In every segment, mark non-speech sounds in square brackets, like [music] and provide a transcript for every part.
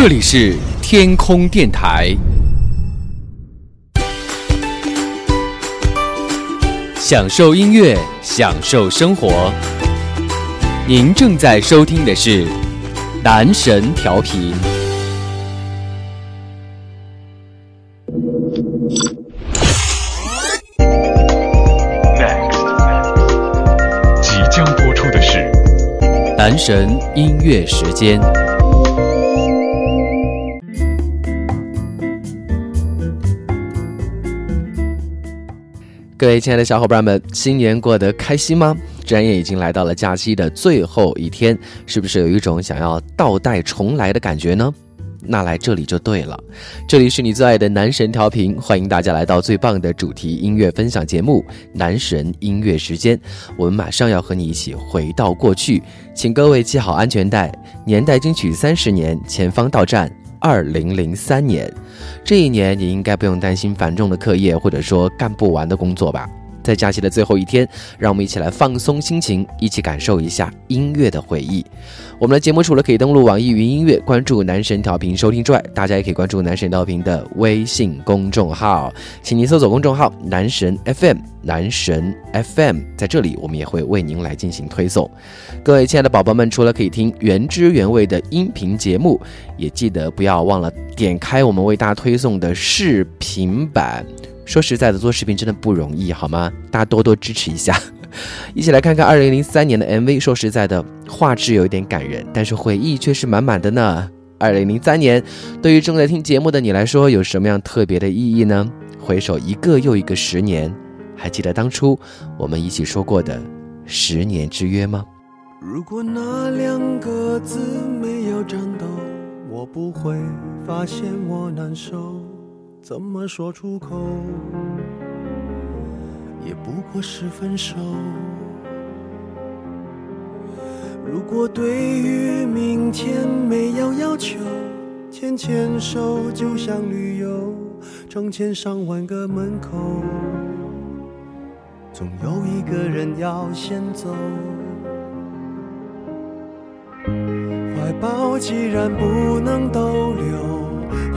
这里是天空电台，享受音乐，享受生活。您正在收听的是男神调频。即将播出的是男神音乐时间。各位亲爱的小伙伴们，新年过得开心吗？转眼已经来到了假期的最后一天，是不是有一种想要倒带重来的感觉呢？那来这里就对了，这里是你最爱的男神调频，欢迎大家来到最棒的主题音乐分享节目《男神音乐时间》，我们马上要和你一起回到过去，请各位系好安全带，年代金曲三十年，前方到站。二零零三年，这一年你应该不用担心繁重的课业，或者说干不完的工作吧？在假期的最后一天，让我们一起来放松心情，一起感受一下音乐的回忆。我们的节目除了可以登录网易云音乐，关注男神调频收听之外，大家也可以关注男神调频的微信公众号，请您搜索公众号“男神 FM”，男神 FM，在这里我们也会为您来进行推送。各位亲爱的宝宝们，除了可以听原汁原味的音频节目，也记得不要忘了点开我们为大家推送的视频版。说实在的，做视频真的不容易，好吗？大家多多支持一下。[laughs] 一起来看看二零零三年的 MV。说实在的，画质有一点感人，但是回忆却是满满的呢。二零零三年，对于正在听节目的你来说，有什么样特别的意义呢？回首一个又一个十年，还记得当初我们一起说过的十年之约吗？如果那两个字没有颤抖，我不会发现我难受。怎么说出口？也不过是分手。如果对于明天没有要求，牵牵手就像旅游，成千上万个门口，总有一个人要先走。怀抱既然不能逗留，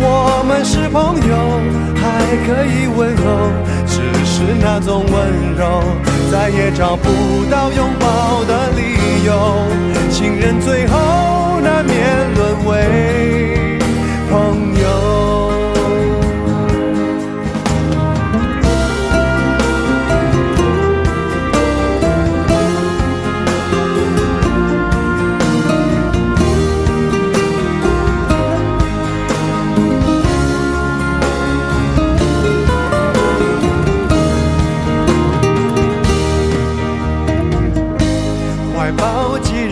我们是朋友，还可以问候，只是那种温柔。再也找不到拥抱的理由，情人最后难免沦为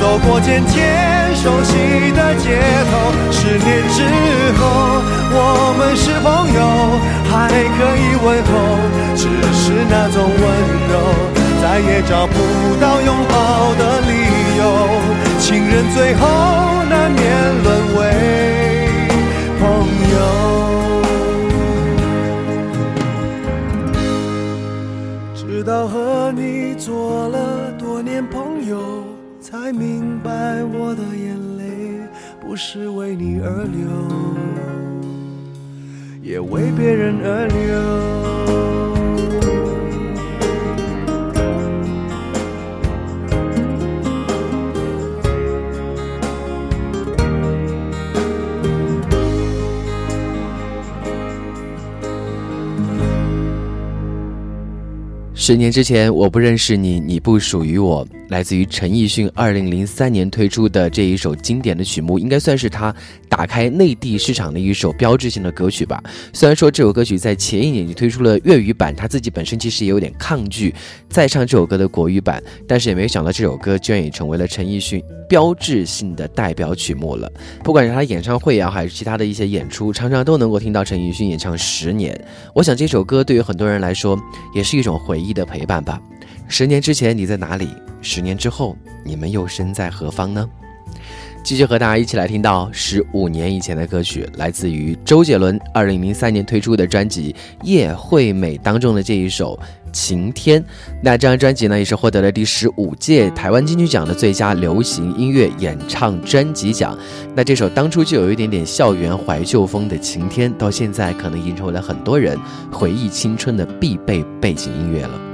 走过渐渐熟悉的街头，十年之后，我们是朋友，还可以问候，只是那种温柔，再也找不到拥抱的理由。情人最后难免沦为朋友，我的眼泪不是为你而流，也为别人而流。十年之前，我不认识你，你不属于我。来自于陈奕迅二零零三年推出的这一首经典的曲目，应该算是他打开内地市场的一首标志性的歌曲吧。虽然说这首歌曲在前一年就推出了粤语版，他自己本身其实也有点抗拒再唱这首歌的国语版，但是也没有想到这首歌居然也成为了陈奕迅标志性的代表曲目了。不管是他演唱会啊，还是其他的一些演出，常常都能够听到陈奕迅演唱《十年》。我想这首歌对于很多人来说，也是一种回忆。的陪伴吧。十年之前你在哪里？十年之后你们又身在何方呢？继续和大家一起来听到十五年以前的歌曲，来自于周杰伦二零零三年推出的专辑《叶惠美》当中的这一首《晴天》。那这张专辑呢，也是获得了第十五届台湾金曲奖的最佳流行音乐演唱专辑奖。那这首当初就有一点点校园怀旧风的《晴天》，到现在可能已经成为了很多人回忆青春的必备背景音乐了。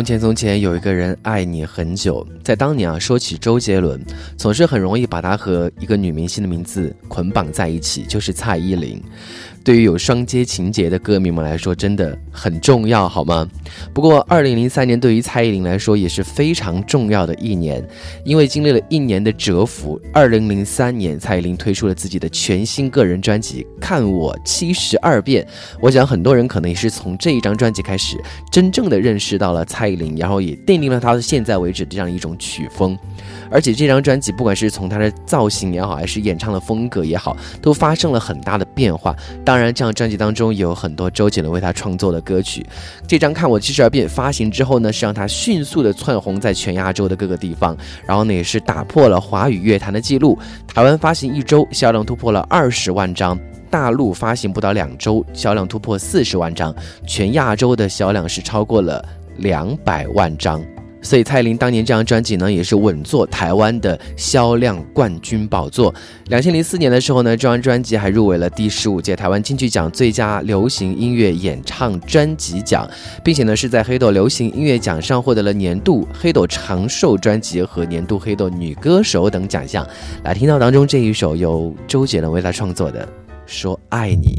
从前，从前有一个人爱你很久。在当年啊，说起周杰伦，总是很容易把他和一个女明星的名字捆绑在一起，就是蔡依林。对于有双阶情节的歌迷们来说，真的很重要，好吗？不过，二零零三年对于蔡依林来说也是非常重要的一年，因为经历了一年的蛰伏，二零零三年蔡依林推出了自己的全新个人专辑《看我七十二变》。我想很多人可能也是从这一张专辑开始，真正的认识到了蔡依林，然后也奠定了她现在为止这样一种曲风。而且这张专辑，不管是从她的造型也好，还是演唱的风格也好，都发生了很大的变化。当然，这张专辑当中有很多周杰伦为他创作的歌曲。这张《看我七十二变》发行之后呢，是让他迅速的窜红在全亚洲的各个地方，然后呢，也是打破了华语乐坛的记录。台湾发行一周销量突破了二十万张，大陆发行不到两周销量突破四十万张，全亚洲的销量是超过了两百万张。所以蔡依林当年这张专辑呢，也是稳坐台湾的销量冠军宝座。两千零四年的时候呢，这张专辑还入围了第十五届台湾金曲奖最佳流行音乐演唱专辑奖，并且呢是在黑豆流行音乐奖上获得了年度黑豆长寿专辑和年度黑豆女歌手等奖项。来听到当中这一首由周杰伦为他创作的《说爱你》。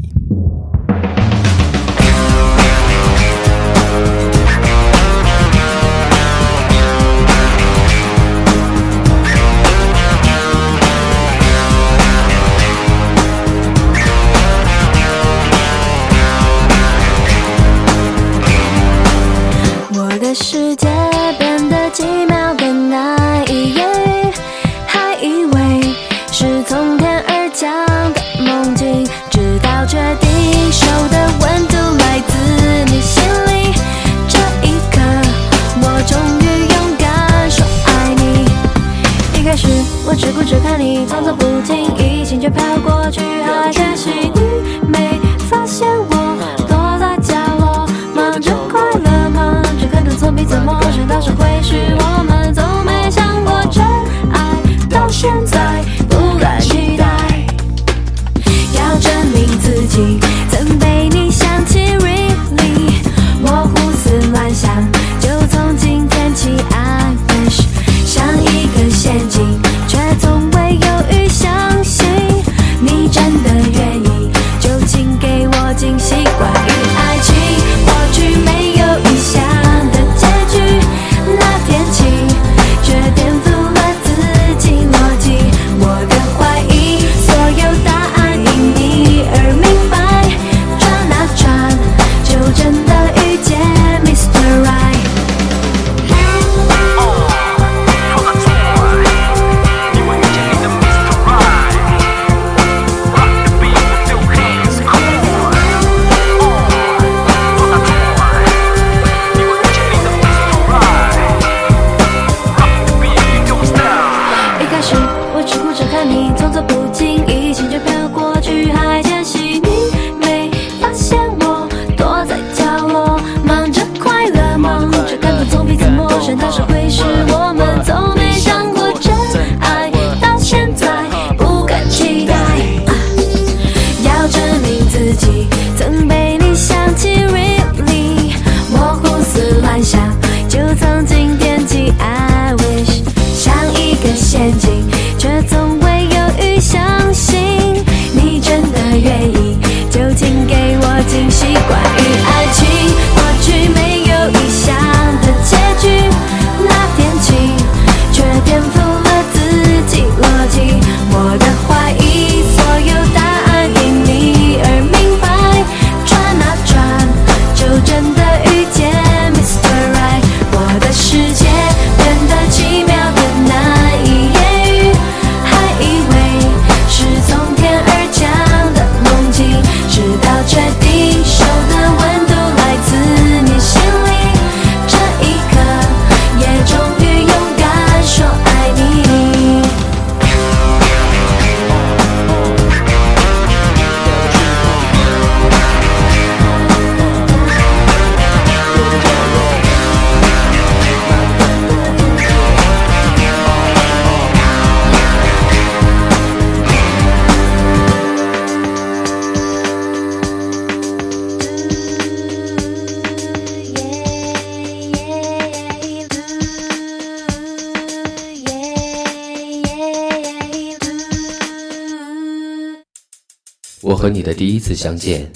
和你的第一次相见，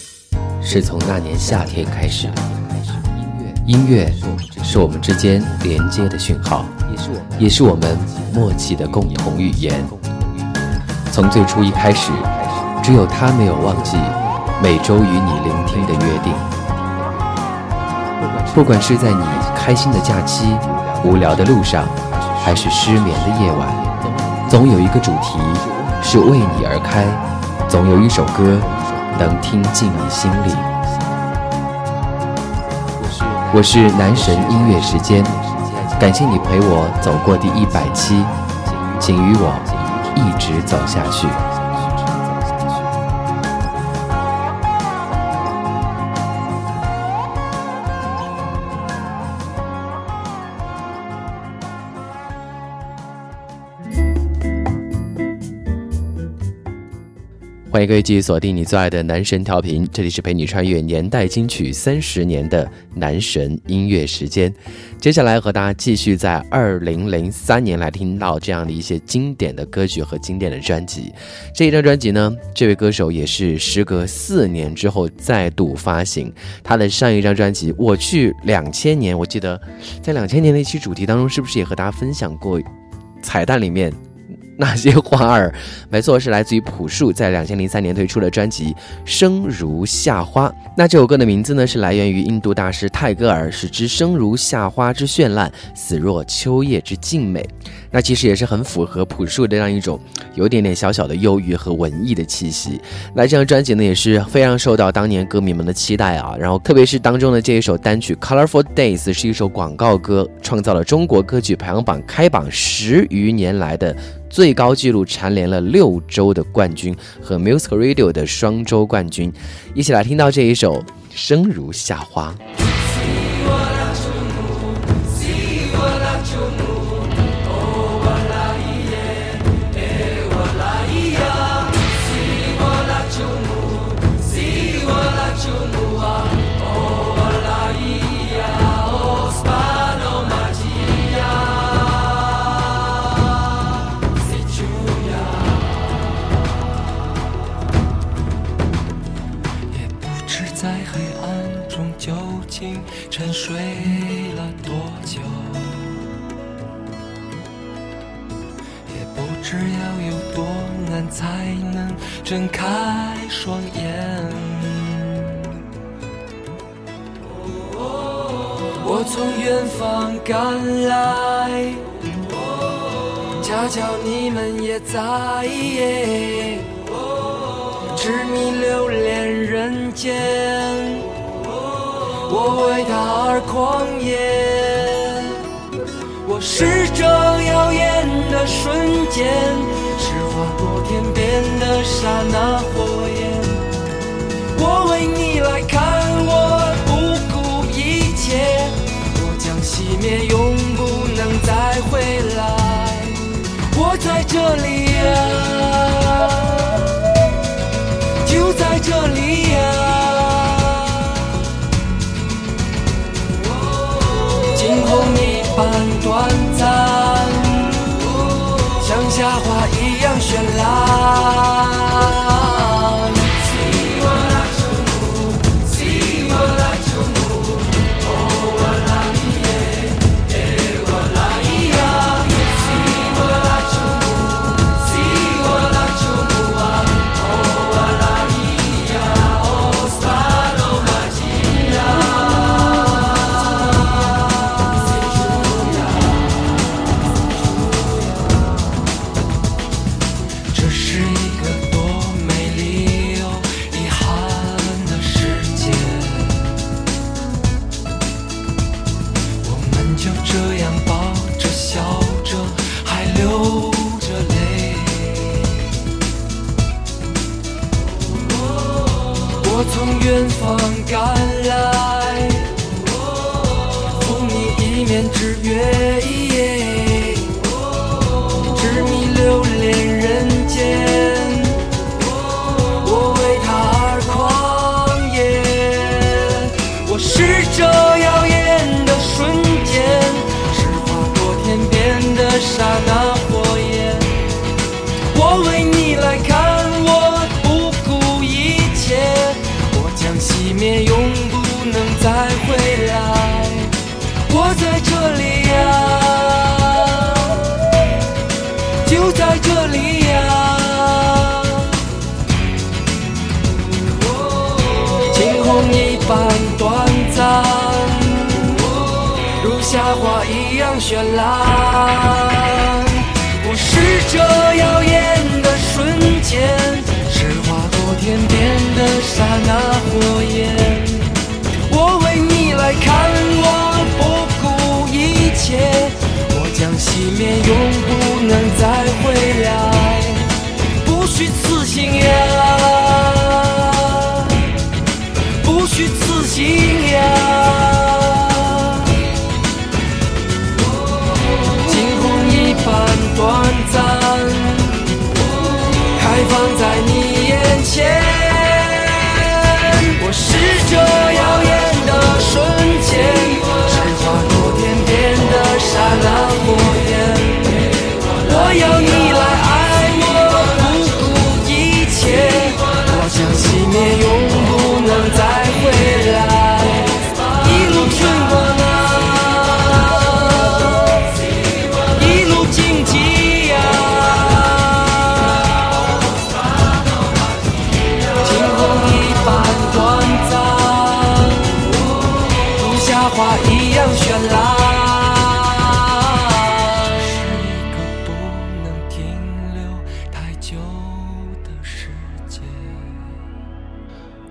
是从那年夏天开始的。音乐是我们之间连接的讯号，也是我们默契的共同语言。从最初一开始，只有他没有忘记每周与你聆听的约定。不管是在你开心的假期、无聊的路上，还是失眠的夜晚，总有一个主题是为你而开，总有一首歌能听进你心里。我是男神音乐时间，感谢你陪我走过第一百期，请与我一直走下去。欢迎各位继续锁定你最爱的男神调频，这里是陪你穿越年代金曲三十年的男神音乐时间。接下来和大家继续在二零零三年来听到这样的一些经典的歌曲和经典的专辑。这一张专辑呢，这位歌手也是时隔四年之后再度发行他的上一张专辑。我去两千年，我记得在两千年的一期主题当中，是不是也和大家分享过彩蛋里面？[laughs] 那些花儿，没错，是来自于朴树在两千零三年推出的专辑《生如夏花》。那这首歌的名字呢，是来源于印度大师泰戈尔，使之生如夏花之绚烂，死若秋叶之静美。那其实也是很符合朴树的这样一种有点点小小的忧郁和文艺的气息。那这张专辑呢，也是非常受到当年歌迷们的期待啊。然后特别是当中的这一首单曲《Colorful Days》是一首广告歌，创造了中国歌曲排行榜开榜十余年来的。最高纪录蝉联了六周的冠军和 Music Radio 的双周冠军，一起来听到这一首《生如夏花》。叫你们也在，痴迷留恋人间，我为他而狂野，我是这耀眼的瞬间。是划过天边的刹那火焰，我为你来看，我不顾一切，我将熄灭，永这里啊，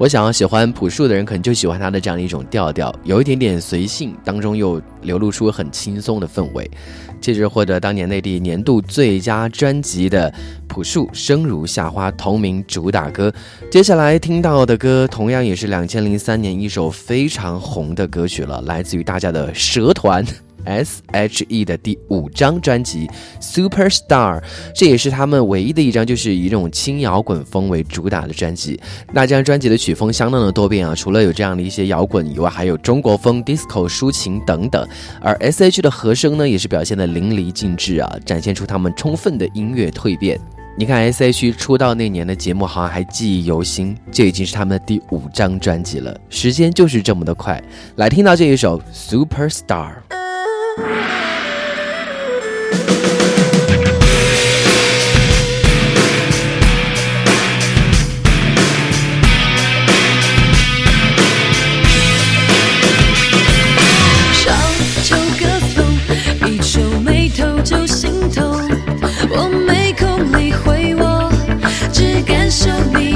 我想要喜欢朴树的人，可能就喜欢他的这样的一种调调，有一点点随性，当中又流露出很轻松的氛围。接着获得当年内地年度最佳专辑的朴树《生如夏花》同名主打歌。接下来听到的歌，同样也是两千零三年一首非常红的歌曲了，来自于大家的蛇团。S.H.E 的第五张专辑《Superstar》，这也是他们唯一的一张就是以这种轻摇滚风为主打的专辑。那这张专辑的曲风相当的多变啊，除了有这样的一些摇滚以外，还有中国风、disco、抒情等等。而 S.H 的和声呢，也是表现的淋漓尽致啊，展现出他们充分的音乐蜕变。你看 S.H 出道那年的节目好像还记忆犹新，这已经是他们的第五张专辑了，时间就是这么的快。来听到这一首《Superstar》。只感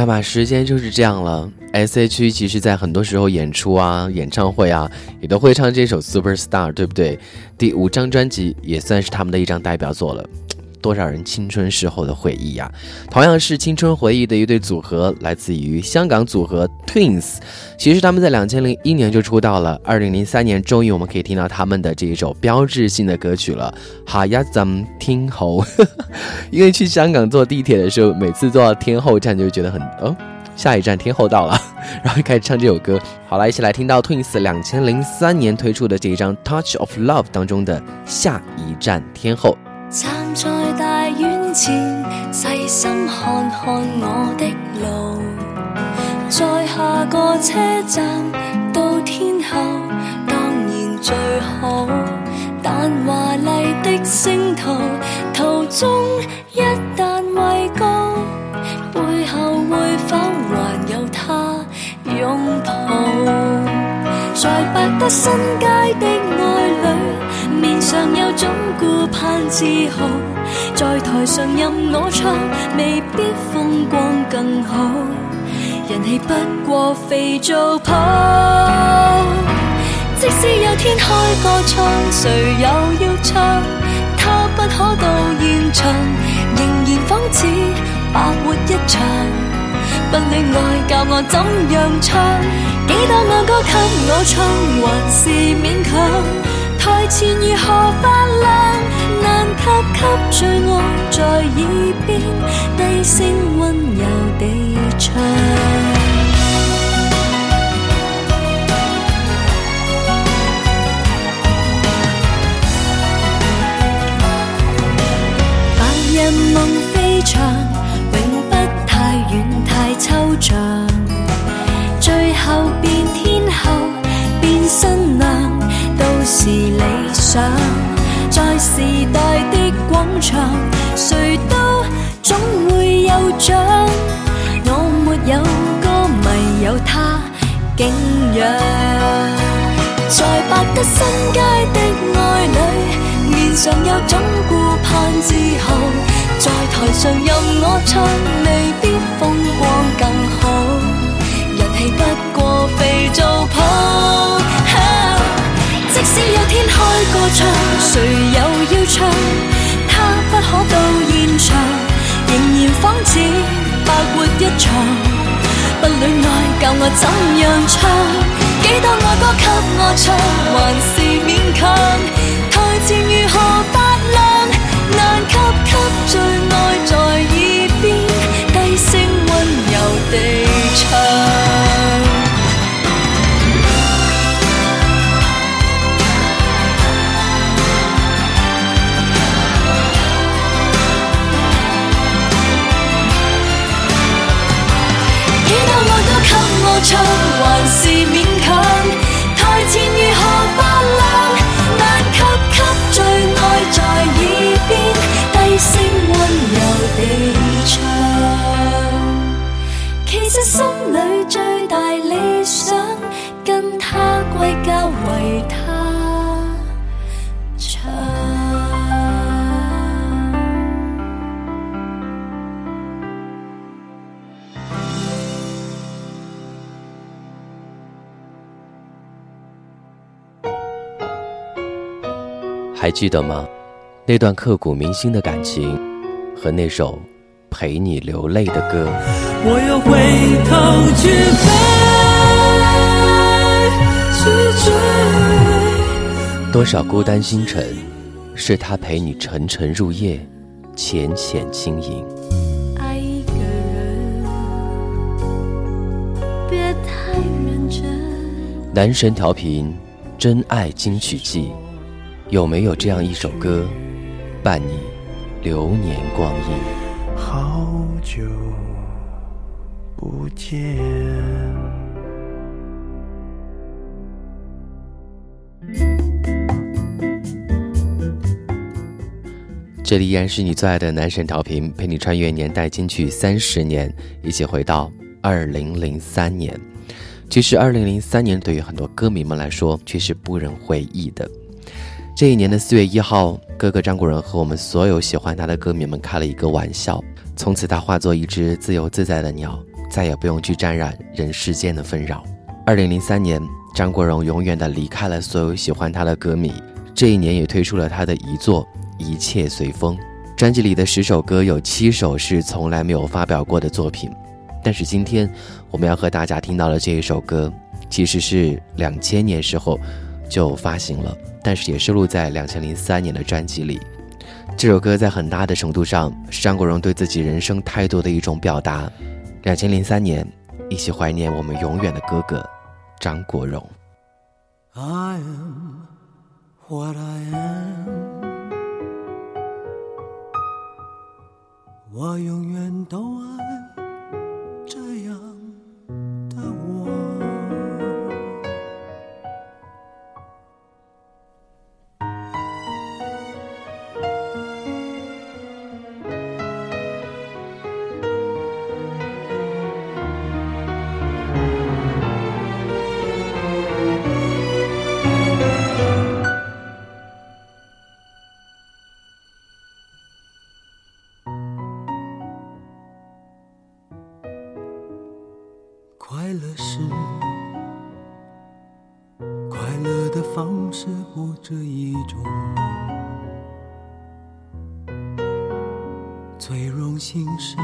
看吧，时间就是这样了。S.H.E 其实在很多时候演出啊、演唱会啊，也都会唱这首《Superstar》，对不对？第五张专辑也算是他们的一张代表作了。多少人青春时候的回忆呀？同样是青春回忆的一对组合，来自于香港组合 Twins。其实他们在两千零一年就出道了，二零零三年终于我们可以听到他们的这一首标志性的歌曲了。哈呀，咱们听后，[laughs] 因为去香港坐地铁的时候，每次坐到天后站就觉得很哦，下一站天后到了，[laughs] 然后开始唱这首歌。好了，一起来听到 Twins 两千零三年推出的这一张《Touch of Love》当中的下一站天后。站在大院前，细心看看我的路，在下个车站到天后，当然最好。但华丽的星途途中一旦畏高，背后会否还有他拥抱？在百德新街的爱，上有种顾盼自豪。在台上任我唱，未必风光更好。人气不过肥皂泡。即使有天开个唱，谁又要唱？他不可到现场，仍然仿似白活一场。不恋爱教我怎样唱？几多爱歌给我唱，还是勉强。前如何发亮？难及给最爱在耳边低声温柔地唱。白日梦飞翔，永不太远太抽象。最后是理想。在时代的广场，谁都总会有奖。我没有歌迷，有他敬仰。在百德新街的爱侣，面上有种顾盼自豪。在台上任我唱，未必风光更好。人气不过肥皂泡。即使有天开个唱，谁又要唱？他不可到现场，仍然仿似白活一场。不恋爱教我怎样唱？几多爱歌给我唱，还是勉强。台前如何发亮？难及给最爱在耳边低声温柔地唱。给我记得吗？那段刻骨铭心的感情，和那首陪你流泪的歌。我又回头去飞，去追。多少孤单星辰，是他陪你沉沉入夜，浅浅轻盈。爱一个人，别太认真。男神调频，真爱金曲季，有没有这样一首歌，伴你流年光阴？好久不见。这里依然是你最爱的男神调频，陪你穿越年代金曲三十年，一起回到二零零三年。其实，二零零三年对于很多歌迷们来说，却是不忍回忆的。这一年的四月一号，哥哥张国荣和我们所有喜欢他的歌迷们开了一个玩笑，从此他化作一只自由自在的鸟，再也不用去沾染人世间的纷扰。二零零三年，张国荣永远的离开了所有喜欢他的歌迷。这一年也推出了他的遗作《一切随风》。专辑里的十首歌有七首是从来没有发表过的作品，但是今天我们要和大家听到的这一首歌，其实是两千年时候就发行了，但是也收录在两千零三年的专辑里。这首歌在很大的程度上是张国荣对自己人生态度的一种表达。两千零三年，一起怀念我们永远的哥哥。张国荣。I am what I am，我永远都爱这一种，最荣幸是，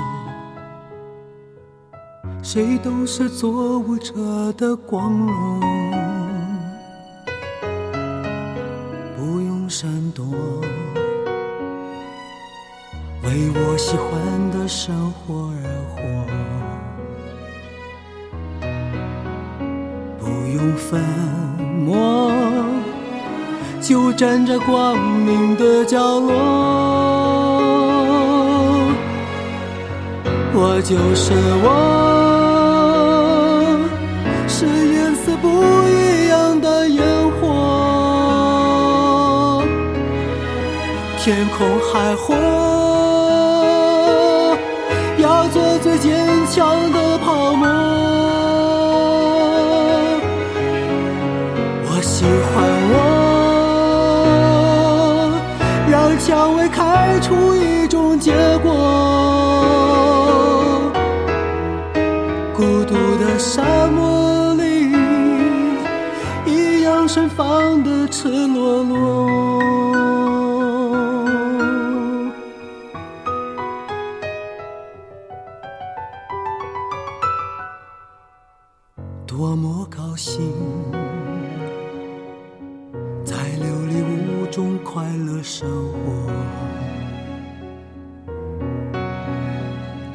谁都是做舞者的光荣，不用闪躲，为我喜欢的生活。就站在光明的角落。我就是我，是颜色不一样的烟火，天空海阔，要做最坚强的泡沫。赤裸裸。多么高兴！在琉璃屋中快乐生活，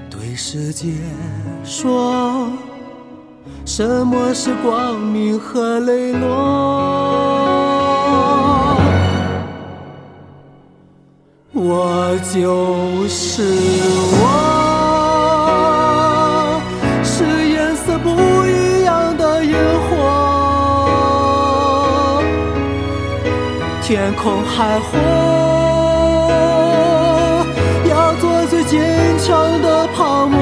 对世界说，什么是光明和磊落？空海阔，要做最坚强的泡沫。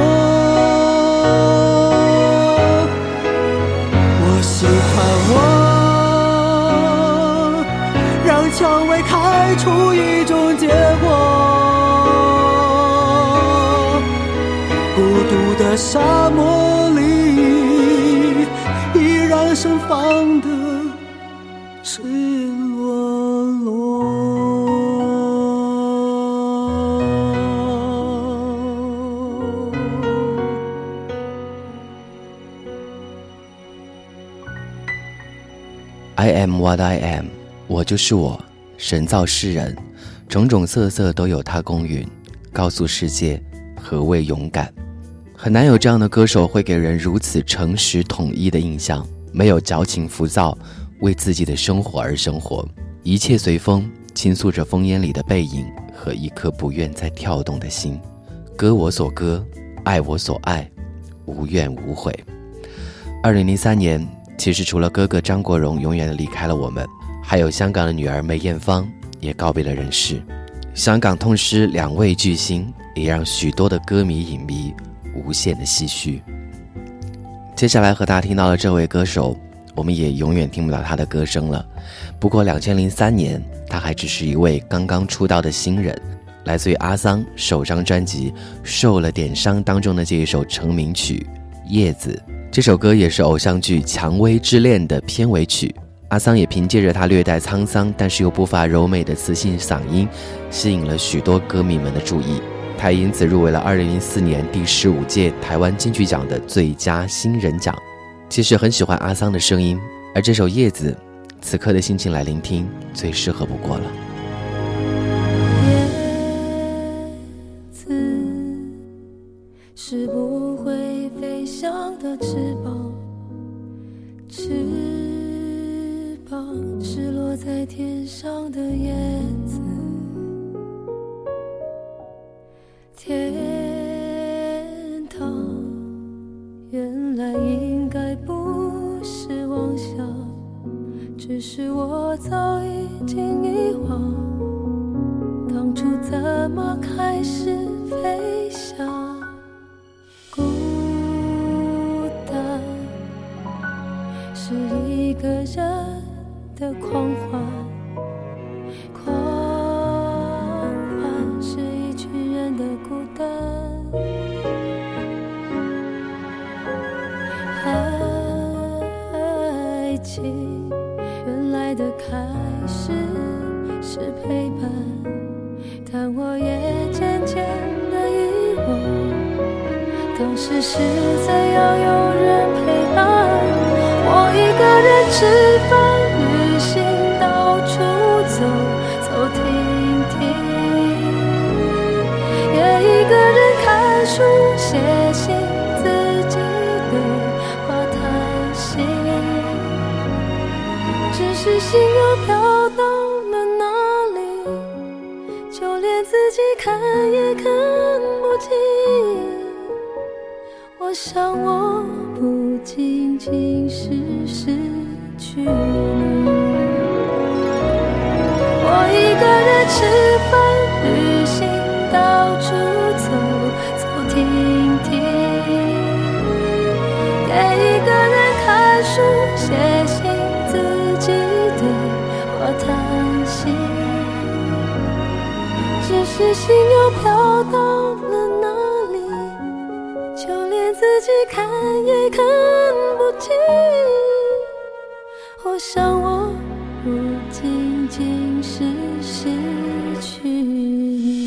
我喜欢我，让蔷薇开出一种结果。孤独的沙漠 I am what I am，我就是我。神造世人，种种色色都有它公允，告诉世界何谓勇敢。很难有这样的歌手会给人如此诚实统一的印象，没有矫情浮躁，为自己的生活而生活，一切随风，倾诉着烽烟里的背影和一颗不愿再跳动的心。歌我所歌，爱我所爱，无怨无悔。二零零三年，其实除了哥哥张国荣永远的离开了我们，还有香港的女儿梅艳芳也告别了人世。香港痛失两位巨星，也让许多的歌迷影迷无限的唏嘘。接下来和大家听到的这位歌手，我们也永远听不到他的歌声了。不过，两千零三年，他还只是一位刚刚出道的新人。来自于阿桑首张专辑《受了点伤》当中的这一首成名曲《叶子》。这首歌也是偶像剧《蔷薇之恋》的片尾曲。阿桑也凭借着他略带沧桑，但是又不乏柔美的磁性嗓音，吸引了许多歌迷们的注意。他因此入围了2004年第十五届台湾金曲奖的最佳新人奖。其实很喜欢阿桑的声音，而这首《叶子》，此刻的心情来聆听最适合不过了。叶子是不的翅膀，翅膀是落在天上的叶子。天堂原来应该不是妄想，只是我早已经遗忘。当初怎么开始飞翔？是一个人的狂欢，狂欢是一群人的孤单。爱情原来的开始是陪伴。但我也渐渐的遗忘，当时是怎样有人陪一个人吃饭、旅行、到处走走停停，也一个人看书、写信，自己对话谈心，只是心又飘到了哪里？就连自己看也看不清。我想我不仅仅是失去，我一个人吃饭、旅行，到处走走停停，给一个人看书、写信，自己对话谈心。只是心又飘到了哪里？就连自己看也看想我不仅仅是失去你。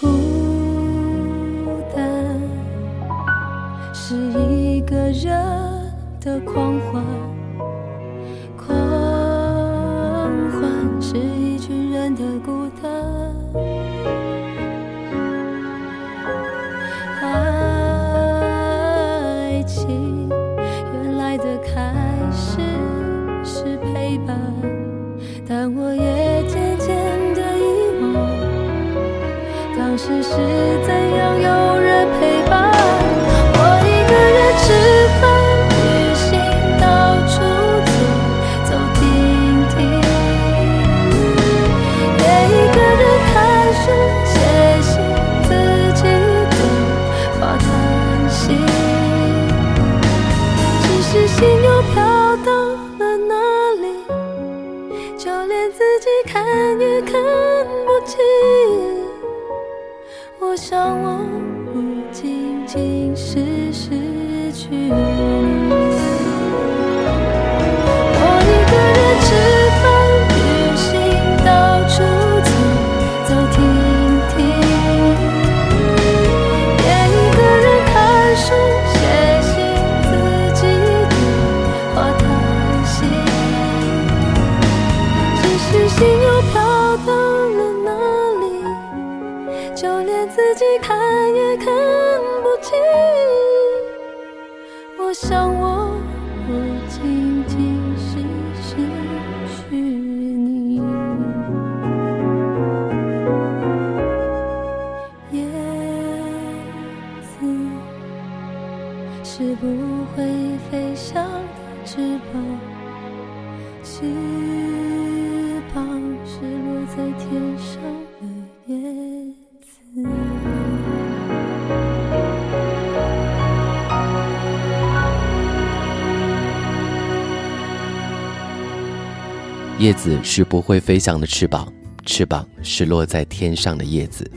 孤单是一个人的狂欢，狂欢是一群人的孤单。爱情原来的开始是陪伴，但我也渐渐的遗忘。当时是叶子是不会飞翔的翅膀，翅膀是落在天上的叶子。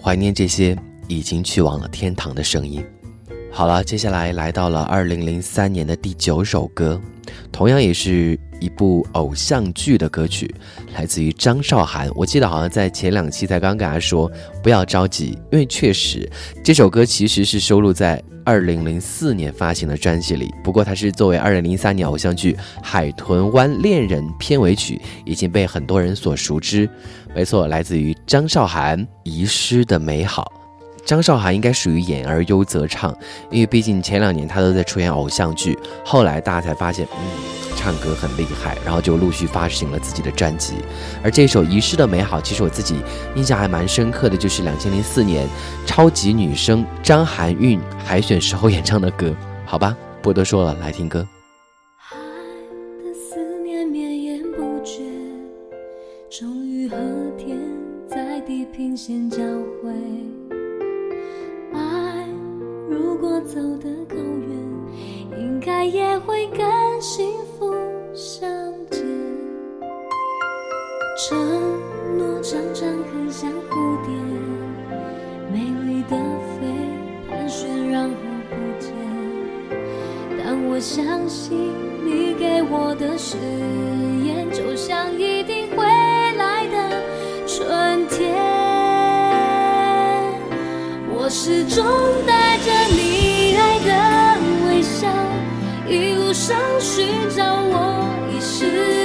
怀念这些已经去往了天堂的声音。好了，接下来来到了二零零三年的第九首歌，同样也是一部偶像剧的歌曲，来自于张韶涵。我记得好像在前两期才刚跟大家说不要着急，因为确实这首歌其实是收录在二零零四年发行的专辑里，不过它是作为二零零三年偶像剧《海豚湾恋人》片尾曲，已经被很多人所熟知。没错，来自于张韶涵《遗失的美好》。张韶涵应该属于演而优则唱，因为毕竟前两年她都在出演偶像剧，后来大家才发现，嗯，唱歌很厉害，然后就陆续发行了自己的专辑。而这首《遗失的美好》，其实我自己印象还蛮深刻的，就是两千零四年超级女声张含韵海选时候演唱的歌。好吧，不多说了，来听歌。爱的思念绵延不绝，终于和天在地平线交汇。果走得够远，应该也会跟幸福相见。承诺常常很像蝴蝶，美丽的飞，盘旋然后不见。但我相信你给我的誓言，就像一定会始终带着你爱的微笑，一路上寻找我遗失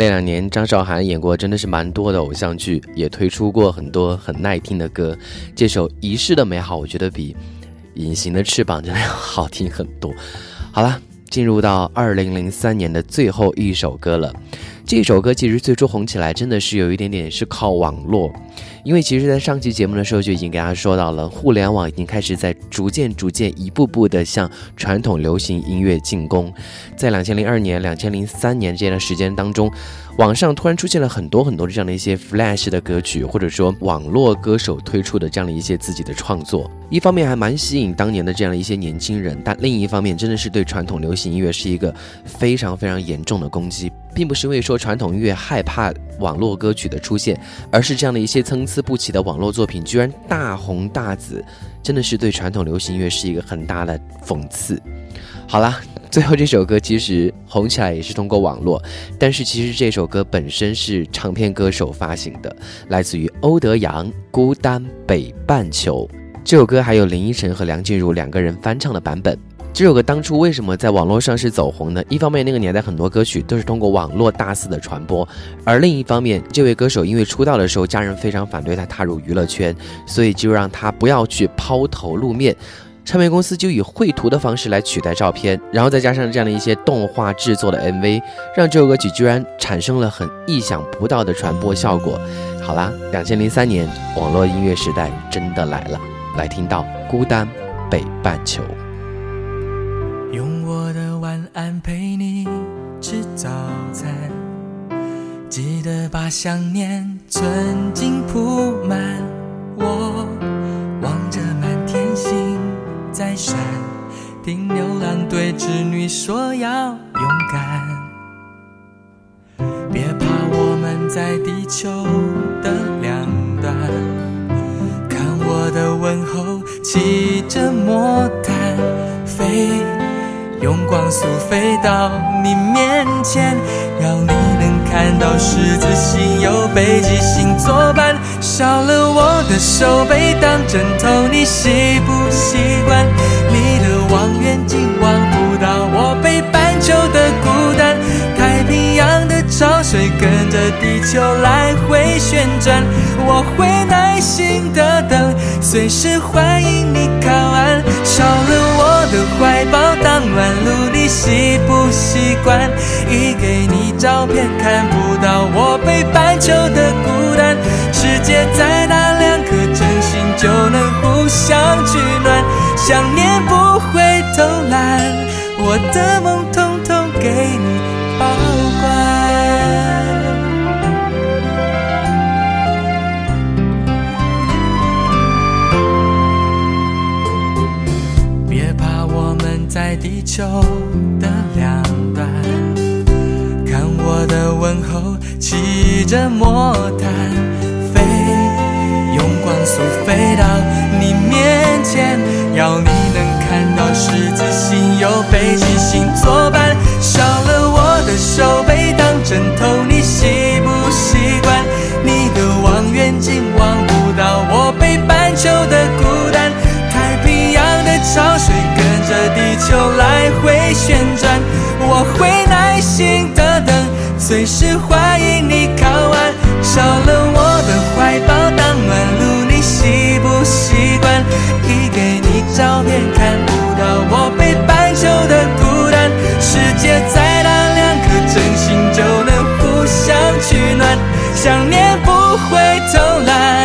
那两年，张韶涵演过真的是蛮多的偶像剧，也推出过很多很耐听的歌。这首《遗失的美好》，我觉得比《隐形的翅膀》真的要 [laughs] 好听很多。好了，进入到二零零三年的最后一首歌了。这首歌其实最初红起来，真的是有一点点是靠网络，因为其实，在上期节目的时候就已经给大家说到了，互联网已经开始在逐渐、逐渐、一步步的向传统流行音乐进攻。在两千零二年、两千零三年这段时间当中，网上突然出现了很多很多这样的一些 Flash 的歌曲，或者说网络歌手推出的这样的一些自己的创作。一方面还蛮吸引当年的这样的一些年轻人，但另一方面真的是对传统流行音乐是一个非常非常严重的攻击。并不是因为说传统音乐害怕网络歌曲的出现，而是这样的一些参差不齐的网络作品居然大红大紫，真的是对传统流行音乐是一个很大的讽刺。好啦，最后这首歌其实红起来也是通过网络，但是其实这首歌本身是唱片歌手发行的，来自于欧德阳《孤单北半球》。这首歌还有林依晨和梁静茹两个人翻唱的版本。这首歌当初为什么在网络上是走红呢？一方面，那个年代很多歌曲都是通过网络大肆的传播；而另一方面，这位歌手因为出道的时候家人非常反对他踏入娱乐圈，所以就让他不要去抛头露面。唱片公司就以绘图的方式来取代照片，然后再加上这样的一些动画制作的 MV，让这首歌曲居然产生了很意想不到的传播效果。好啦，两千零三年，网络音乐时代真的来了，来听到《孤单北半球》。安陪你吃早餐，记得把想念存进铺满。我望着满天星在闪，听牛郎对织女说要勇敢。别怕，我们在地球的两端，看我的问候，骑着魔毯飞。用光速飞到你面前，要你能看到十字星有北极星作伴。少了我的手背当枕头，你习不习惯？你的望远镜潮水跟着地球来回旋转，我会耐心的等，随时欢迎你靠岸。少了我的怀抱。当暖炉，你习不习惯？一给你照片，看不到我北半球的孤单。世界再大，两颗真心就能互相取暖。想念不会偷懒，我的梦统统给你球的两端，看我的问候，骑着魔毯飞，用光速飞到你面前，要你能看到十字星有北极星作伴。少了我的手背当枕头，你习不习惯？你的望远镜望不到我北半球的孤单，潮水跟。着地球来回旋转，我会耐心的等，随时欢迎你靠岸。少了我的怀抱当暖炉，你习不习惯？一给你照片，看不到我北半球的孤单。世界再大，两颗真心就能互相取暖。想念不会偷懒，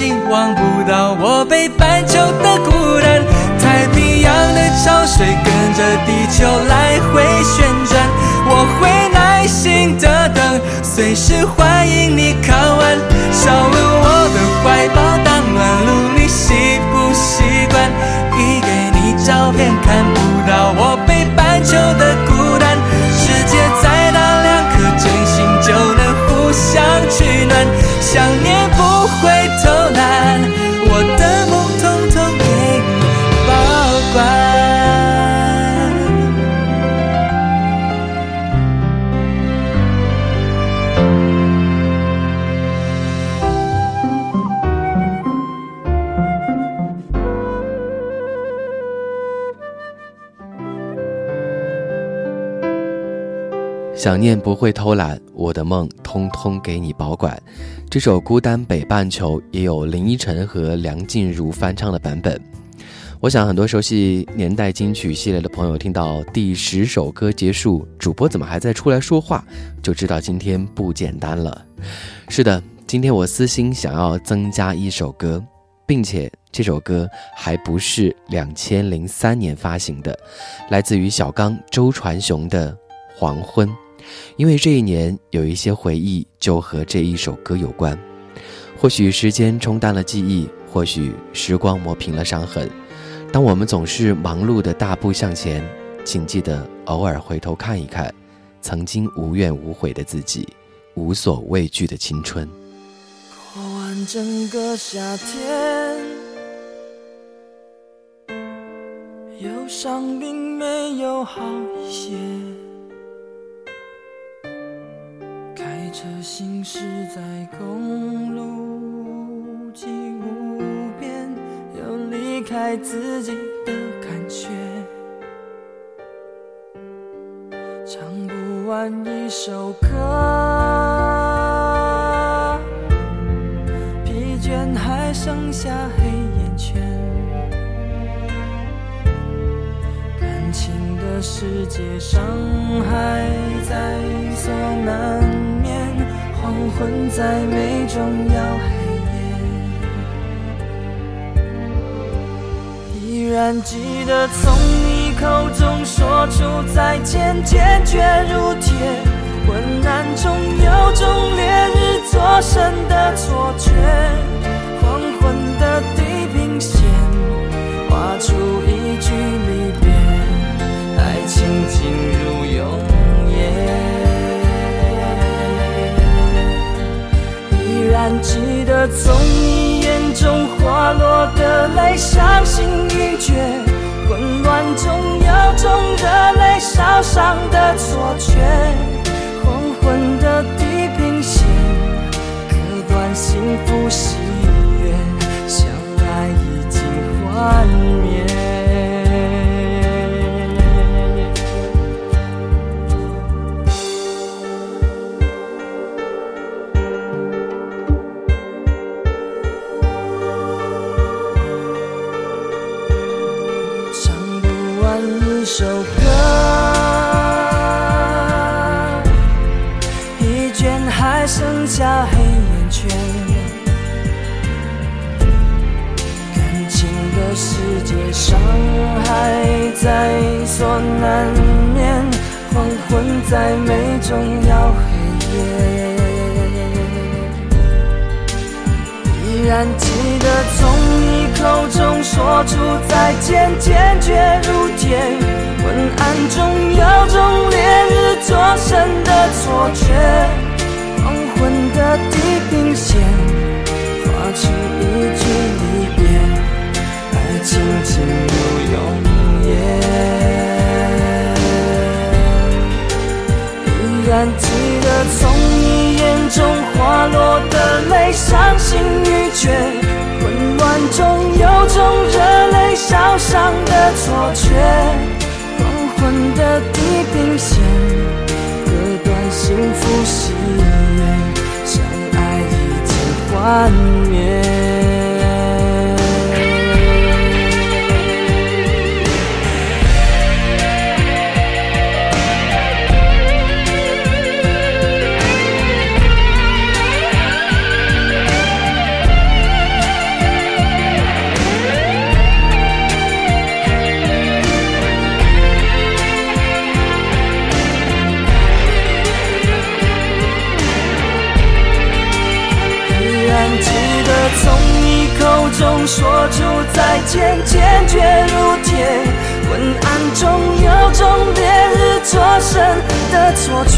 望远镜望不到我北半球的孤单。太平洋的潮水跟着地球来回旋转，我会耐心的等，随时欢迎你靠岸。少了我的怀抱当暖炉，你习不习惯？一给你照片，看不到我北半球的孤单。世界再大。两颗真心就能互相取暖，想念想念不会偷懒，我的梦通通给你保管。这首《孤单北半球》也有林依晨和梁静茹翻唱的版本。我想很多熟悉年代金曲系列的朋友，听到第十首歌结束，主播怎么还在出来说话，就知道今天不简单了。是的，今天我私心想要增加一首歌，并且这首歌还不是两千零三年发行的，来自于小刚、周传雄的《黄昏》。因为这一年有一些回忆就和这一首歌有关，或许时间冲淡了记忆，或许时光磨平了伤痕。当我们总是忙碌的大步向前，请记得偶尔回头看一看，曾经无怨无悔的自己，无所畏惧的青春。过完整个夏天，忧伤并没有好一些。开车行驶在公路，既无边又离开自己的感觉，唱不完一首歌，疲倦还剩下黑眼圈，感情的世界伤害黄昏再美，终要黑夜。依然记得从你口中说出再见，坚决如铁。昏暗中有种烈日灼身的错觉。黄昏的地平线，画出一句离别，爱情进入永。还记得从你眼中滑落的泪，伤心欲绝，混乱中有种热泪烧伤的错觉。黄昏的地平线，割断幸福喜悦，相爱已经幻灭。在所难免，黄昏再美终要黑夜。依然记得从你口中说出再见，坚决如铁。昏暗中有种烈日灼身的错觉，黄昏的地平线划出一句离别，爱情进入永。依然记得从你眼中滑落的泪，伤心欲绝，混乱中有种热泪烧伤的错觉。黄昏的地平线，割断幸福喜悦，相爱已经幻灭。中说出再见，坚决如铁。昏暗中有种烈日灼身的错觉。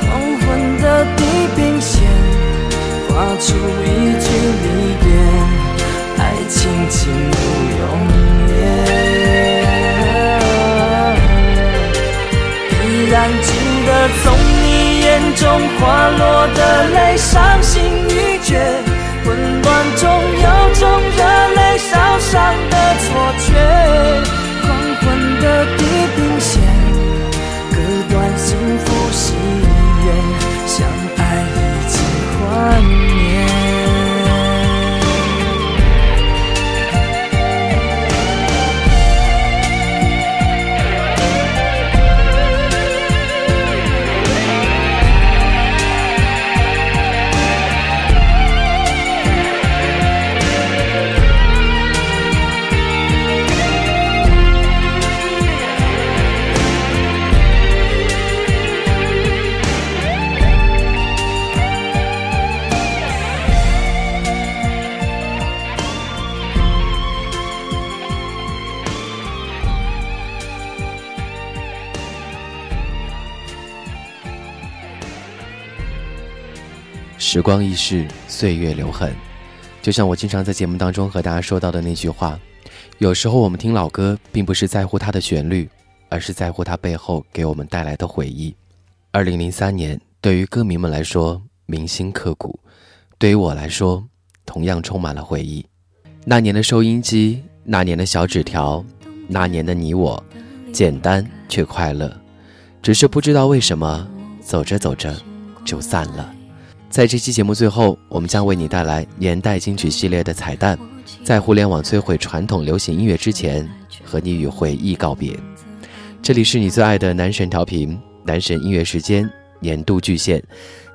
黄昏的地平线，画出一句离别，爱情进入永夜。依然记得从你眼中滑落的泪，伤心欲绝。混乱中有种热泪烧伤的错觉，黄昏的地平线，割断幸福喜悦，相爱已经幻灭。时光易逝，岁月留痕。就像我经常在节目当中和大家说到的那句话，有时候我们听老歌，并不是在乎它的旋律，而是在乎它背后给我们带来的回忆。二零零三年，对于歌迷们来说铭心刻骨，对于我来说，同样充满了回忆。那年的收音机，那年的小纸条，那年的你我，简单却快乐。只是不知道为什么，走着走着，就散了。在这期节目最后，我们将为你带来年代金曲系列的彩蛋。在互联网摧毁传统流行音乐之前，和你与回忆告别。这里是你最爱的男神调频，男神音乐时间年度巨献，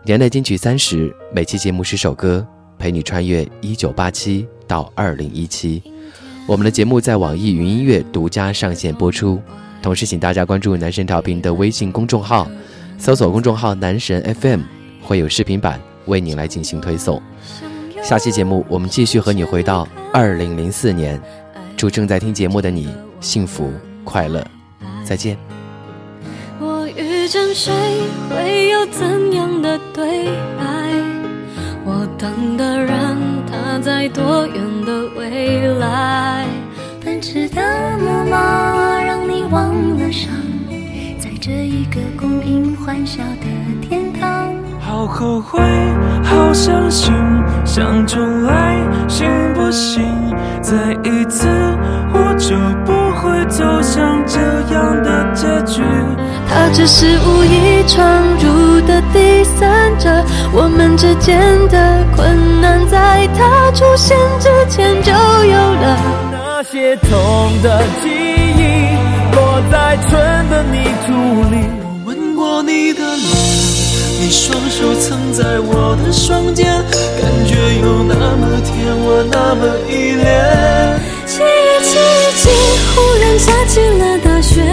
年代金曲三十。每期节目十首歌，陪你穿越一九八七到二零一七。我们的节目在网易云音乐独家上线播出。同时，请大家关注男神调频的微信公众号，搜索公众号“男神 FM”。会有视频版为你来进行推送。下期节目我们继续和你回到二零零四年，祝正在听节目的你幸福快乐，再见。我遇见谁会有怎样的对白？我等的人他在多远的未来？奔驰的木马让你忘了伤，在这一个供应欢笑的天堂。好后悔，好伤心，想重来行不行？再一次，我就不会走向这样的结局。他只是无意闯入的第三者，我们之间的困难在他出现之前就有了。那些痛的记忆，落在春的泥土里。我吻过你的脸。你双手曾在我的双肩，感觉有那么甜，我那么依恋。记忆记忆记，忽然下起了大雪，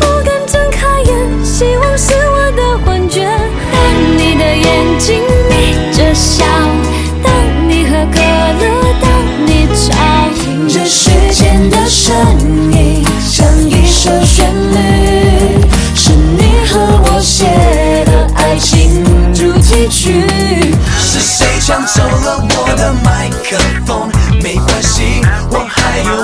不敢睁开眼，希望是我的幻觉。当你的眼睛眯着笑，当你喝可乐，当你吵，听着时间的声音，像一首是谁抢走了我的麦克风？没关系，我还有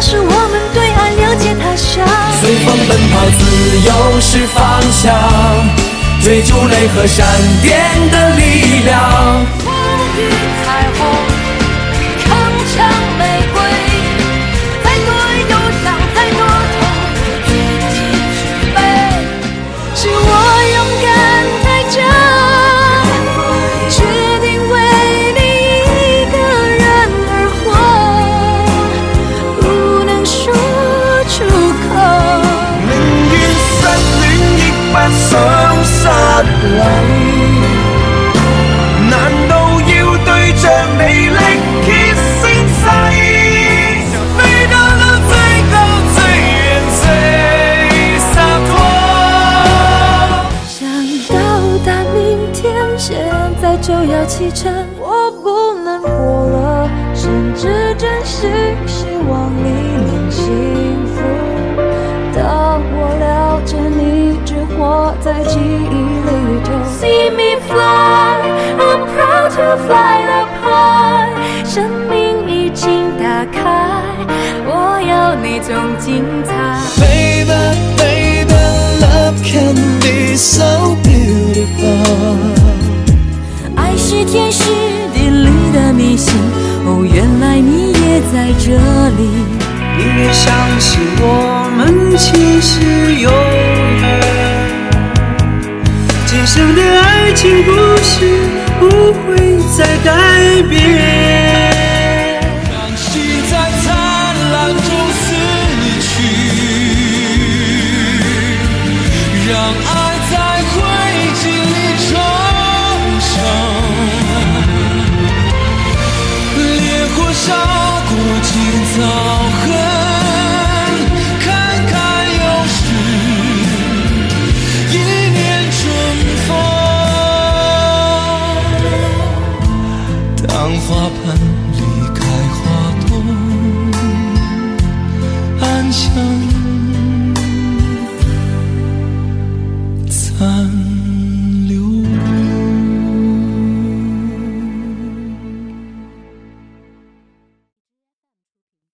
可惜当时我们对爱了解他乡。随风奔跑，自由是方向，追逐雷和闪电的力量。风雨彩失禮，難道要對着你力竭聲嘶？飛到了最高最遠最灑脫。想到達明天，現在就要啟程，我不能活了，甚至真心希望你能幸福。当我了解你只活在记忆，See me fly, I'm proud to fly apart。生命已经打开，我要那种精彩。Baby, baby, love can be so beautiful. 爱是天时地利的迷信，哦，原来你也在这里。你也相信我们其实永远。今生的爱情故事不会再改变。